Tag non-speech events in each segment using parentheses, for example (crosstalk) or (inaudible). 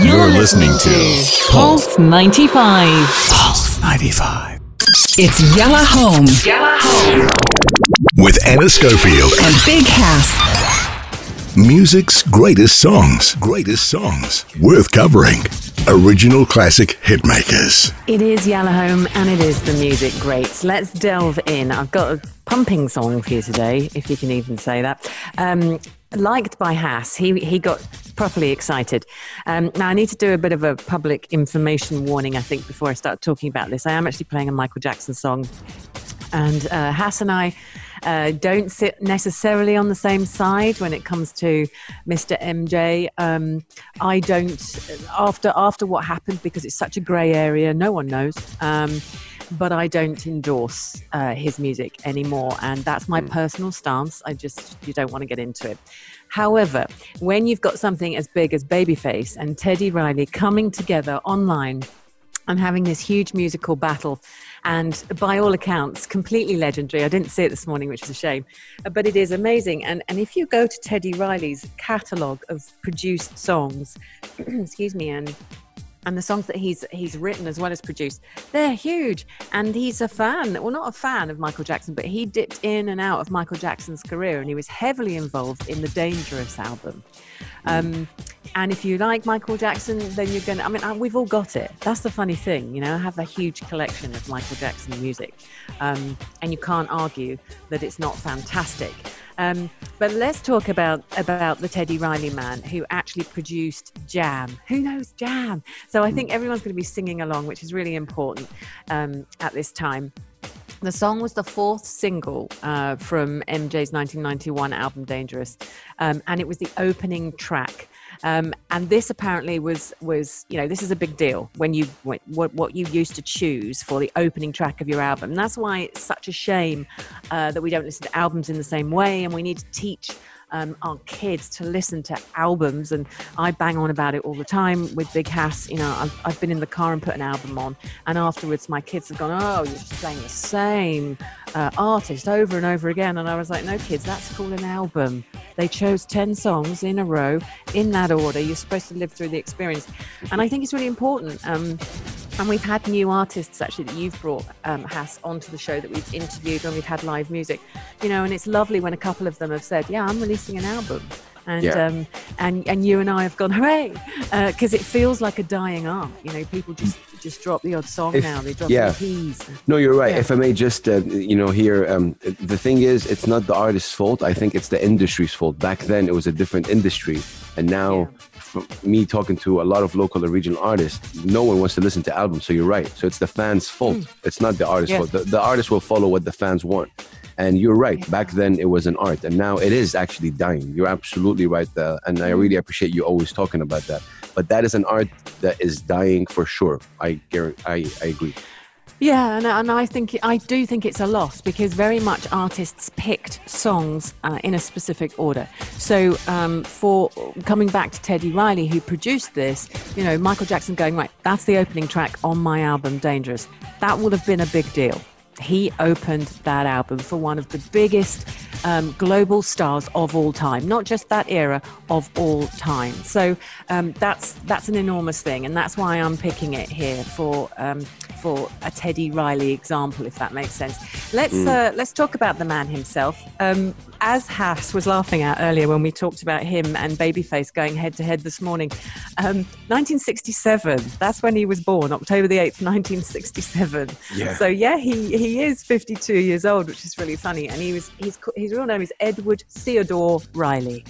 You're listening to Pulse 95. Pulse 95. It's Yalla Home. Yalla Home. With Ana Schofield. And Big Hass. Music's greatest songs. Greatest songs. Worth covering. Original classic hitmakers. It is Yalla Home and it is the music greats. Let's delve in. I've got a pumping song for you today, if you can even say that. Um, liked by Hass. He, he got properly excited. Um, now, I need to do a bit of a public information warning, I think, before I start talking about this. I am actually playing a Michael Jackson song, and uh, Hass and I uh, don't sit necessarily on the same side when it comes to Mr. MJ. Um, I don't, after, after what happened, because it's such a grey area, no one knows. Um, but I don't endorse uh, his music anymore. And that's my personal stance. I just, you don't want to get into it. However, when you've got something as big as Babyface and Teddy Riley coming together online and having this huge musical battle, and by all accounts, completely legendary. I didn't see it this morning, which is a shame, but it is amazing. And, and if you go to Teddy Riley's catalogue of produced songs, (clears throat) excuse me, and and the songs that he's he's written as well as produced they're huge. And he's a fan well not a fan of michael jackson but he dipped in and out of michael jackson's career and he was heavily involved in the dangerous album. Um, and if you like michael jackson then you're gonna i mean uh, we've all got it. That's the funny thing you know i have a huge collection of michael jackson music. Um, and you can't argue that it's not fantastic um, but let's talk about about the Teddy Riley man who actually produced Jam. Who knows Jam? So I think everyone's going to be singing along, which is really important um, at this time. The song was the fourth single uh, from MJ's 1991 album Dangerous, um, and it was the opening track. Um, and this apparently was was you know this is a big deal when you what what you used to choose for the opening track of your album. And that's why it's such a shame uh, that we don't listen to albums in the same way, and we need to teach um, our kids to listen to albums. And I bang on about it all the time with Big Hass. You know, I've, I've been in the car and put an album on, and afterwards my kids have gone, "Oh, you're just playing the same uh, artist over and over again." And I was like, "No, kids, that's called an album." They chose 10 songs in a row in that order. You're supposed to live through the experience. And I think it's really important. Um, and we've had new artists actually that you've brought um, Hass onto the show that we've interviewed when we've had live music, you know, and it's lovely when a couple of them have said, "Yeah, I'm releasing an album," and Yeah. um, and and you and I have gone hooray because it feels like a dying art. You know, people just just drop the odd song If- now. They drop yeah. EPs. No, you're right. Yeah. If I may just, uh, you know, here, um, the thing is, it's not the artist's fault. I think it's the industry's fault. Back then, it was a different industry, and now, Yeah. me talking to a lot of local and regional artists, no one wants to listen to albums. So you're right. So it's the fans' fault. It's not the artist's Yeah. fault. The, the artist will follow what the fans want. And you're right. Back then, it was an art, and now it is actually dying. You're absolutely right, there. and I really appreciate you always talking about that. But that is an art that is dying for sure. I guarantee. I, I agree. Yeah, and, and I think I do think it's a loss because very much artists picked songs uh, in a specific order. So um, for coming back to Teddy Riley, who produced this, you know, Michael Jackson going right, that's the opening track on my album Dangerous. That would have been a big deal. He opened that album for one of the biggest um, global stars of all time, not just that era of all time. So um, that's that's an enormous thing, and that's why I'm picking it here for um, for a Teddy Riley example, if that makes sense. Let's uh, let's talk about the man himself. As Hass was laughing at earlier when we talked about him and Babyface going head to head this morning, um, 1967. That's when he was born, October the 8th, 1967. Yeah. So yeah, he he is 52 years old, which is really funny. And he was he's his real name is Edward Theodore Riley.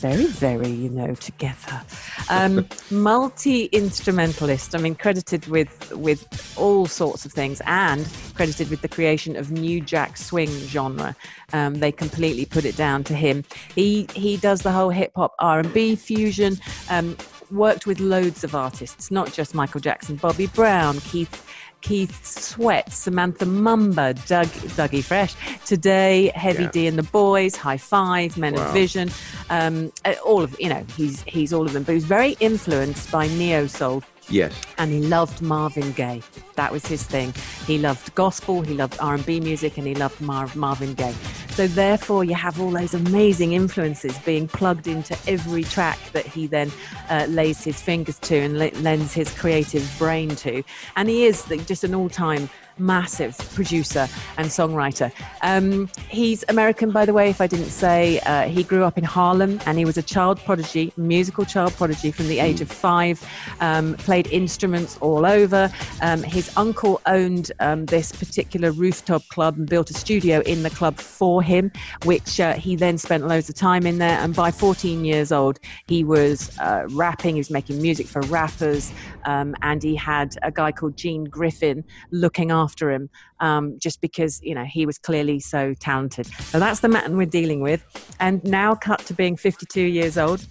Very, very, you know, together. Um, (laughs) Multi instrumentalist. I mean, credited with with all sorts of things, and credited with the creation of new jack swing genre. Um, they completely put it down to him. He he does the whole hip hop R and B fusion. Um, worked with loads of artists, not just Michael Jackson, Bobby Brown, Keith Keith Sweat, Samantha Mumba, Doug, Dougie Fresh, Today, Heavy Yeah. D and the Boys, Hi-Five, Men Wow. of Vision, um, uh, all of you know he's he's all of them. But he's very influenced by neo soul Yes. and he loved Marvin Gaye. That was his thing. He loved gospel, he loved R&B music, and he loved Mar- Marvin Gaye. So therefore, you have all those amazing influences being plugged into every track that he then uh, lays his fingers to and le- lends his creative brain to. And he is the- just an all-time massive producer and songwriter. Um, he's American, by the way, if I didn't say. Uh, he grew up in Harlem and he was a child prodigy, musical child prodigy from the age of five, um, played instruments all over. Um, his uncle owned um, this particular rooftop club and built a studio in the club for him, which uh, he then spent loads of time in there. And by 14 years old, he was uh, rapping, he was making music for rappers, um, and he had a guy called Gene Griffin looking after him um, just because you know he was clearly so talented. So that's the man we're dealing with, and now cut to being 52 years old.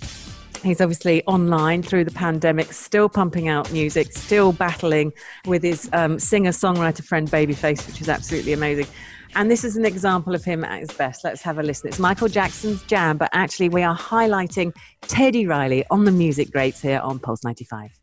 He's obviously online through the pandemic, still pumping out music, still battling with his um, singer songwriter friend Babyface, which is absolutely amazing. And this is an example of him at his best. Let's have a listen. It's Michael Jackson's Jam, but actually, we are highlighting Teddy Riley on the music greats here on Pulse 95.